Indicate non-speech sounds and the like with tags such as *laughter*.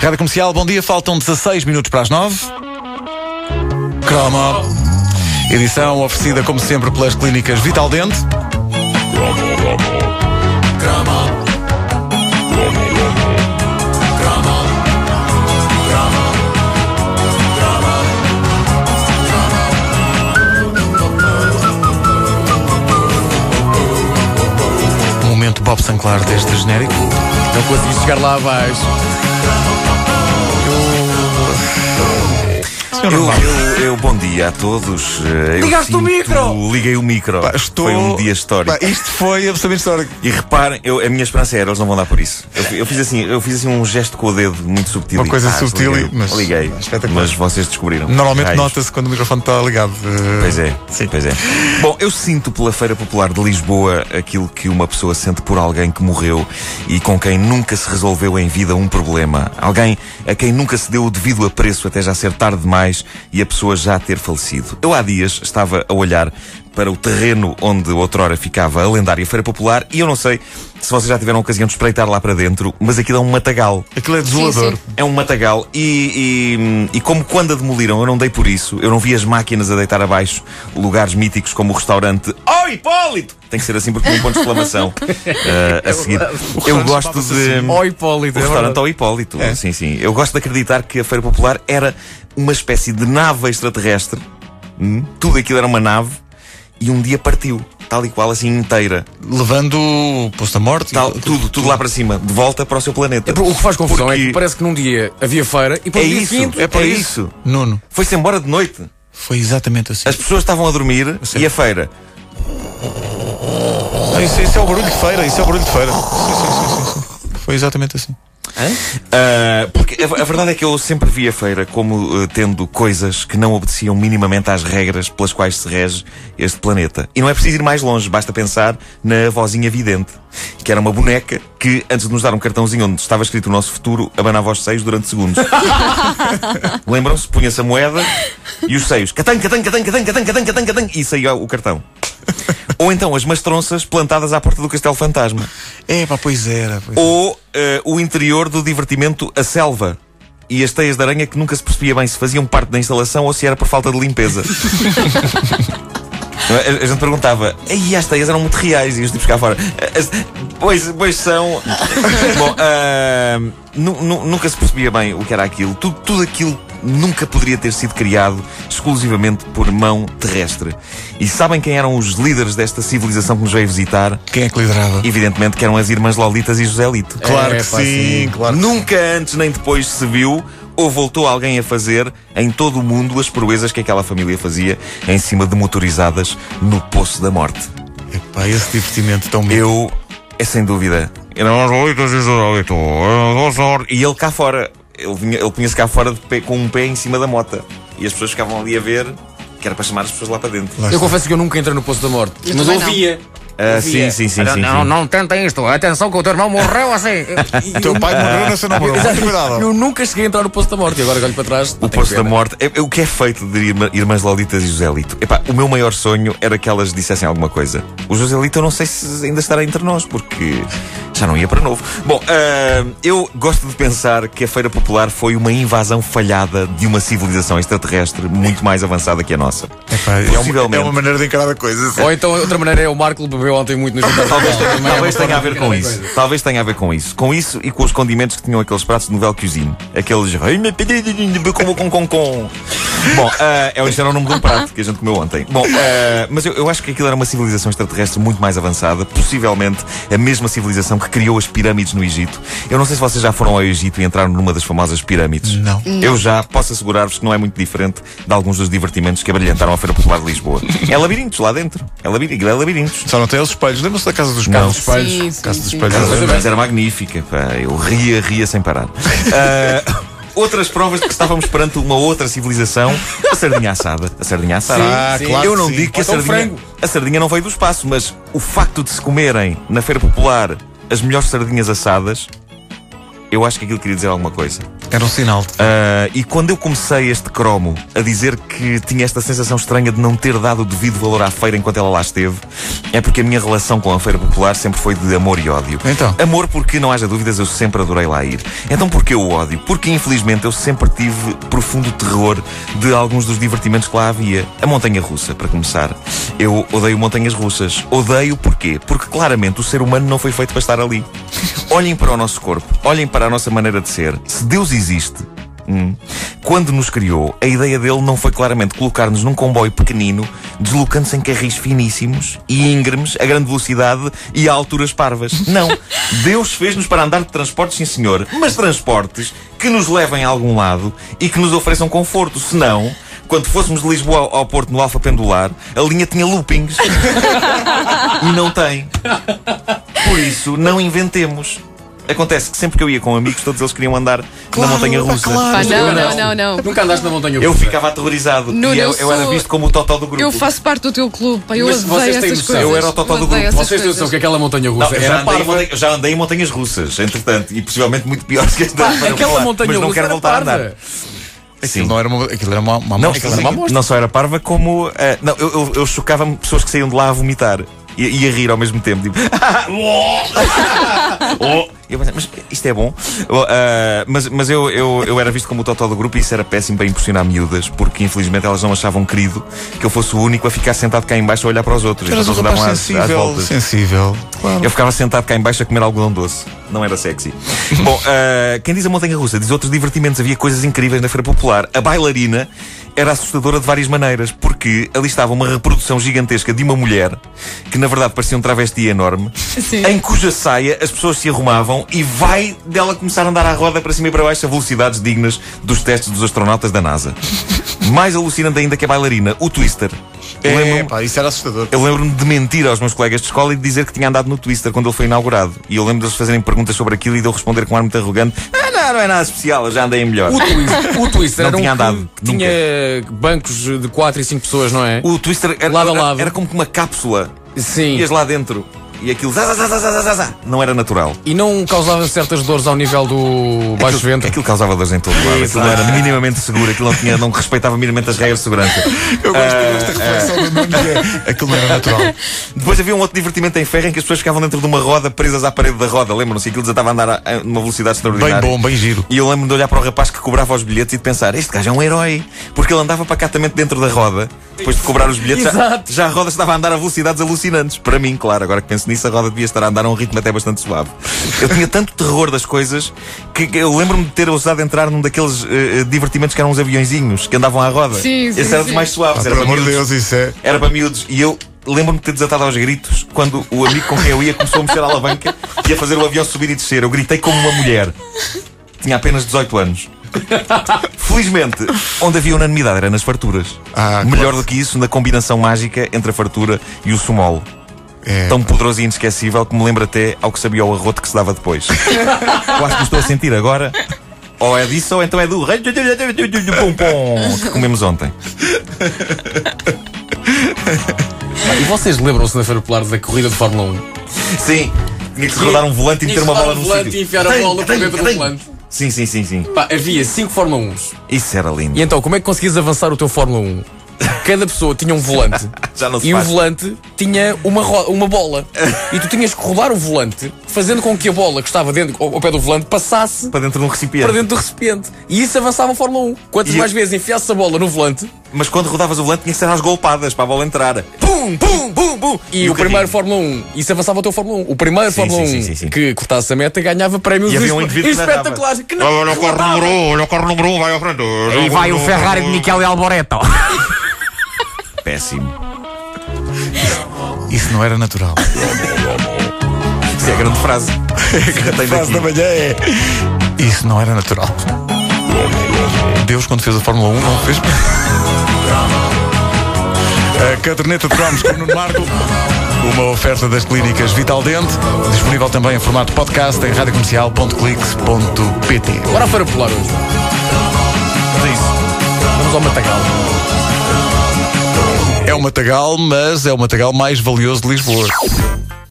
Rádio Comercial, bom dia. Faltam 16 minutos para as 9. Cromo. Edição oferecida, como sempre, pelas clínicas Vital Dente. Momento Bob Sanclar deste genérico. Não consegui chegar lá abaixo. Senhor Eu, eu, eu- bom dia a todos. Eh, eu Ligaste o micro! Liguei o micro. Pá, estou- Foi um dia histórico. Pá, isto foi absolutamente histórico. E reparem, eu- a minha esperança era, eles não vão dar por isso. Eu, eu fiz assim, eu fiz assim um gesto com o dedo muito subtil. Uma coisa pá, subtil liguei, mas- liguei. espetacular. Mas vocês descobriram. Normalmente nota-se quando o microfone está ligado. Eh, Pois é, Sim. pois é. Bom, eu sinto pela Feira Popular de Lisboa aquilo que uma pessoa sente por alguém que morreu e com quem nunca se resolveu em vida um problema. Alguém a quem nunca se deu o devido apreço até já ser tarde demais e a pessoa já ter falecido. Eu há dias estava a olhar para o terreno onde outrora ficava a lendária Feira Popular e eu não sei se vocês já tiveram a ocasião de espreitar lá para dentro, mas aquilo é um matagal. Aquilo é desolador. sim. É um matagal e, e, e como quando a demoliram eu não dei por isso, eu não vi as máquinas a deitar abaixo lugares míticos como o restaurante Oh Hipólito! Tem que ser assim porque tem um ponto de exclamação *laughs* eh, a seguir. Eu gosto de. Ó Hipólito, O é restaurante ao Hipólito. É. Sim, sim. Eu gosto de acreditar que a Feira Popular era uma espécie de nave extraterrestre. Hum, Tudo aquilo era uma nave e um dia partiu, tal e qual assim inteira. Levando o posto da morte. Tal, tudo, tudo lá para cima, de volta para o seu planeta. O que faz confusão é Porque que parece que num dia havia feira e para É o dia isso, seguinte é para É isso. Nuno, Foi-se embora de noite. foi exatamente assim. As pessoas estavam a dormir e a feira. Ah, isso, isso é o barulho de feira, isso é o barulho de feira. Sim, sim, sim, sim. Foi exatamente assim. Ah, porque a, a verdade é que eu sempre vi a feira como eh, tendo coisas que não obedeciam minimamente às regras pelas quais se rege este planeta. E não é preciso ir mais longe, basta pensar na vozinha vidente, que era uma boneca que, antes de nos dar um cartãozinho onde estava escrito o nosso futuro, abanava os seios durante segundos. *laughs* Lembram-se? Punha-se a moeda e os seios. Catan, catan, catan, catan, catan, catan, catan, catan, e saía o cartão. Ou então as mastronças plantadas à porta do Castelo Fantasma. É, pá, pois era. Pois. Ou eh, o interior do divertimento A Selva. E as teias de aranha que nunca se percebia bem se faziam parte da instalação ou se era por falta de limpeza. *laughs* A, a gente perguntava, e as teias eram muito reais e os tipos cá fora. As- pois, pois são. *laughs* Bom, ah, nu- nu- nunca se percebia bem o que era aquilo. Tudo, tudo aquilo nunca poderia ter sido criado exclusivamente por mão terrestre. E sabem quem eram os líderes desta civilização que nos veio visitar? Quem é que liderava? Evidentemente que eram as irmãs Lolitas e Joselito. Claro É, que pá, sim, sim. claro. que Nunca antes nem depois se viu ou voltou alguém a fazer em todo o mundo as proezas que aquela família fazia em cima de motorizadas no Poço da Morte. Epá, esse divertimento tão mítico. Eu, é sem dúvida. E. E ele cá fora. Ele, vinha- ele punha-se cá fora de pé- com um pé em cima da mota. E as pessoas ficavam ali a ver, que era para chamar as pessoas lá para dentro. Lá Eu confesso que eu nunca entrei no Poço da Morte. Eu mas também não. Ouvia. sim, sim, sim, Não, sim, não, não tentem isto. Atenção que o teu irmão morreu assim. O *laughs* teu pai morreu nessa namorada. Muito cuidado. Eu nunca cheguei a entrar no Poço da Morte e agora olho para trás. O Poço da Morte. É- é o que é feito de irmã- Irmãs Lolitas e Joselito? Epá, o meu maior sonho era que elas dissessem alguma coisa. O Joselito eu não sei se ainda estará entre nós, porque já não ia para novo. Bom, ah, eu gosto de pensar que a Feira Popular foi uma invasão falhada de uma civilização extraterrestre muito mais avançada que a nossa. Epá, é, uma, Possivelmente. é uma maneira de encarar a coisa. sim. Ou então, outra maneira é o Marco bebeu ontem muito no jantar. Talvez, é talvez tenha a ver com isso. coisa. Talvez tenha a ver com isso. Com isso e com os condimentos que tinham aqueles pratos de novel cuisine. Aqueles. Bom, ah, é, este era o nome de um prato que a gente comeu ontem. Bom, ah, mas eu, eu acho que aquilo era uma civilização extraterrestre muito mais avançada, possivelmente a mesma civilização que criou as pirâmides no Egito. Eu não sei se vocês já foram ao Egito e entraram numa das famosas pirâmides. Não. Eu já posso assegurar-vos que não é muito diferente de alguns dos divertimentos que abrilhantaram a Feira Popular de Lisboa. É labirintos lá dentro. É labirintos. É labirintos. Só não tem os espelhos. Lembra-se da Casa dos Não. Espelhos? Sim, sim, Casa dos sim. espelhos. Mas, Exatamente. mas era magnífica, pá. Eu ria, ria sem parar. *laughs* Ah, outras provas de que estávamos perante uma outra civilização, a sardinha assada. A sardinha assada. Ah, Sim, claro Eu que não sim. digo que a então sardinha, frango. a sardinha não veio do espaço, mas o facto de se comerem na feira popular as melhores sardinhas assadas Eu acho que aquilo queria dizer alguma coisa. Era um sinal. Ah, e quando eu comecei este cromo a dizer que tinha esta sensação estranha de não ter dado o devido valor à feira enquanto ela lá esteve, é porque a minha relação com a Feira Popular sempre foi de amor e ódio. Então? Amor porque, não haja dúvidas, eu sempre adorei lá ir. Então porquê o ódio? Porque infelizmente eu sempre tive profundo terror de alguns dos divertimentos que lá havia. A montanha russa, para começar. Eu odeio montanhas russas. Odeio porquê? Porque claramente o ser humano não foi feito para estar ali. Olhem para o nosso corpo, olhem para a nossa maneira de ser. Se Deus existe, hum, quando nos criou, a ideia dele não foi claramente colocar-nos num comboio pequenino, deslocando-se em carris finíssimos e íngremes, a grande velocidade e a alturas parvas. Não. *laughs* Deus fez-nos para andar de transportes, sim senhor, mas transportes que nos levem a algum lado e que nos ofereçam conforto. Senão, quando fôssemos de Lisboa ao ao Porto no Alfa Pendular, a linha tinha loopings. *laughs* e não tem. Por isso, não inventemos. Acontece que sempre que eu ia com amigos, todos eles queriam andar na montanha russa. Pá, não, Eu não, não, não. Nunca andaste na montanha Eu russa. ficava aterrorizado. Nuno, e eu, eu eu era sou- visto como o totó do grupo. Eu faço parte do teu clube, pá, eu Mas vocês têm essas noção. coisas. Eu era o totó do odeio grupo. essas Vocês têm noção coisas. que aquela montanha Não, russa eu, já era andei em parva. montanha- eu já andei em montanhas russas, entretanto, e possivelmente muito piores que esta. Pá, para aquela falar, montanha mas não russa quero era voltar a andar. parva. Sim. Aquilo, não era uma, aquilo era uma, uma Não, aquilo era uma amostra. não só era parva, como. eh, não, eu, eu, eu chocava-me pessoas que saíam de lá a vomitar e, e a rir ao mesmo tempo. Tipo. *laughs* *laughs* oh. Eu pensei, mas isto é bom. Ah, mas mas eu, eu, eu era visto como o totó do grupo e isso era péssimo para impressionar miúdas, porque infelizmente elas não achavam querido que eu fosse o único a ficar sentado cá em baixo a olhar para os outros. Eras um Eles andavam rapaz às- às sensível. voltas. Sensível. Claro. Eu ficava sentado cá em baixo a comer algodão doce. Não era sexy. *laughs* Bom, ah, quem diz a montanha russa diz outros divertimentos. Havia coisas incríveis na Feira Popular. A bailarina era assustadora de várias maneiras, porque ali estava uma reprodução gigantesca de uma mulher que na verdade parecia um travesti enorme, Sim. em cuja saia as pessoas se arrumavam e vai dela começar a andar à roda para cima e para baixo a velocidades dignas dos testes dos astronautas da NASA. *laughs* Mais alucinante ainda que a bailarina, o Twister. Eu É, lembro-me- pá, isso era assustador. eu lembro-me de mentir aos meus colegas de escola e de dizer que tinha andado no Twister quando ele foi inaugurado. E eu lembro deles fazerem perguntas sobre aquilo e de eu responder com um ar muito arrogante: Ah, não, não é nada especial, eu já andei em melhor. O Twister, o *laughs* Twister Não era um tinha que andado, tinha bancos de 4 e 5 pessoas, não é? O Twister era, Lado a lado. era como que uma cápsula. Sim. Ias lá dentro e aquilo zá, zá, zá, zá, zá, zá, zá. não era natural. E não causava certas dores ao nível do baixo Aquilo, ventre. aquilo causava dores em todo lado. Aquilo não era minimamente seguro, aquilo não, tinha, não respeitava minimamente as regras de segurança. *laughs* Eu gosto Ah, desta reflexão do Nuno. é, Aquilo não era natural. Depois havia um outro divertimento em ferro em que as pessoas ficavam dentro de uma roda presas à parede da roda. Lembram-se? Aquilo desatava a andar a, uma velocidade Bem extraordinária. bom, bem giro. E eu lembro-me de olhar para o rapaz que cobrava os bilhetes e de pensar: este gajo é um herói. Porque ele andava pacatamente dentro da roda, depois de cobrar os bilhetes, já, já a roda estava a andar a velocidades alucinantes. Para mim, claro, agora que penso nisso, a roda devia estar a andar a um ritmo até bastante suave. Eu tinha tanto terror das coisas que eu lembro-me de ter ousado entrar num daqueles eh, divertimentos que eram uns aviõezinhos que andavam à roda. Sim, sim, Esse era dos mais suaves. Ah, era pelo para amor de miúdos. Deus, isso é. Era para miúdos. E eu lembro-me de ter desatado aos gritos quando o amigo com quem eu ia começou a mexer a alavanca e a fazer o avião subir e descer. Eu gritei como uma mulher. Tinha apenas 18 anos. Felizmente, onde havia unanimidade era nas farturas. Ah, Melhor claro. do que isso, na combinação mágica entre a fartura e o sumol. É, Tão poderoso e inesquecível que me lembra até ao que sabia o arroto que se dava depois. *laughs* Eu acho que me estou a sentir agora. Ou é disso ou então é do pum pum que comemos ontem. E vocês lembram-se na Feira Popular da corrida de Fórmula 1? Sim, tinha que se rodar um volante e meter uma bola no volante sítio. e enfiar a bola para dentro do volante. Sim, sim, sim, sim. Pá, havia 5 Fórmula 1s. Isso era lindo. E então, como é que conseguias avançar o teu Fórmula 1? *laughs* Cada pessoa tinha um volante. *laughs* Já não se e faz. o volante tinha uma, uma bola. E tu tinhas que rodar o volante, fazendo com que a bola que estava dentro, ao, ao pé do volante passasse Para dentro de um recipiente. para dentro do recipiente. E isso avançava a Fórmula 1. Quantas E mais eu- vezes enfiasse a bola no volante Mas quando rodavas o volante tinha que ser às golpadas para a bola entrar. Pum, pum, pum, pum. e, o, primeiro carrinho. Fórmula 1, isso avançava o teu Fórmula 1. O primeiro Sim, Fórmula sim, 1 sim, sim, sim. que cortasse a meta ganhava prémios E havia um indivíduo espetaculares. Que não- Olha o carro número 1, olha o carro número 1, vai à frente. E vai o Ferrari de Michele Alboreto. *laughs* Péssimo. Isso não era natural. Isso é a grande frase. *laughs* Que tem frase da manhã é. Isso não era natural. Deus, quando fez a Fórmula 1, não fez. A caderneta de cromos com o Nuno Marco. Uma oferta das clínicas Vital Dente. Disponível também em formato podcast em radiocomercial.clix.pt. Bora Feira Popular hoje. Mas é isso. Vamos ao Matagal. Matagal, mas é o Matagal mais valioso de Lisboa.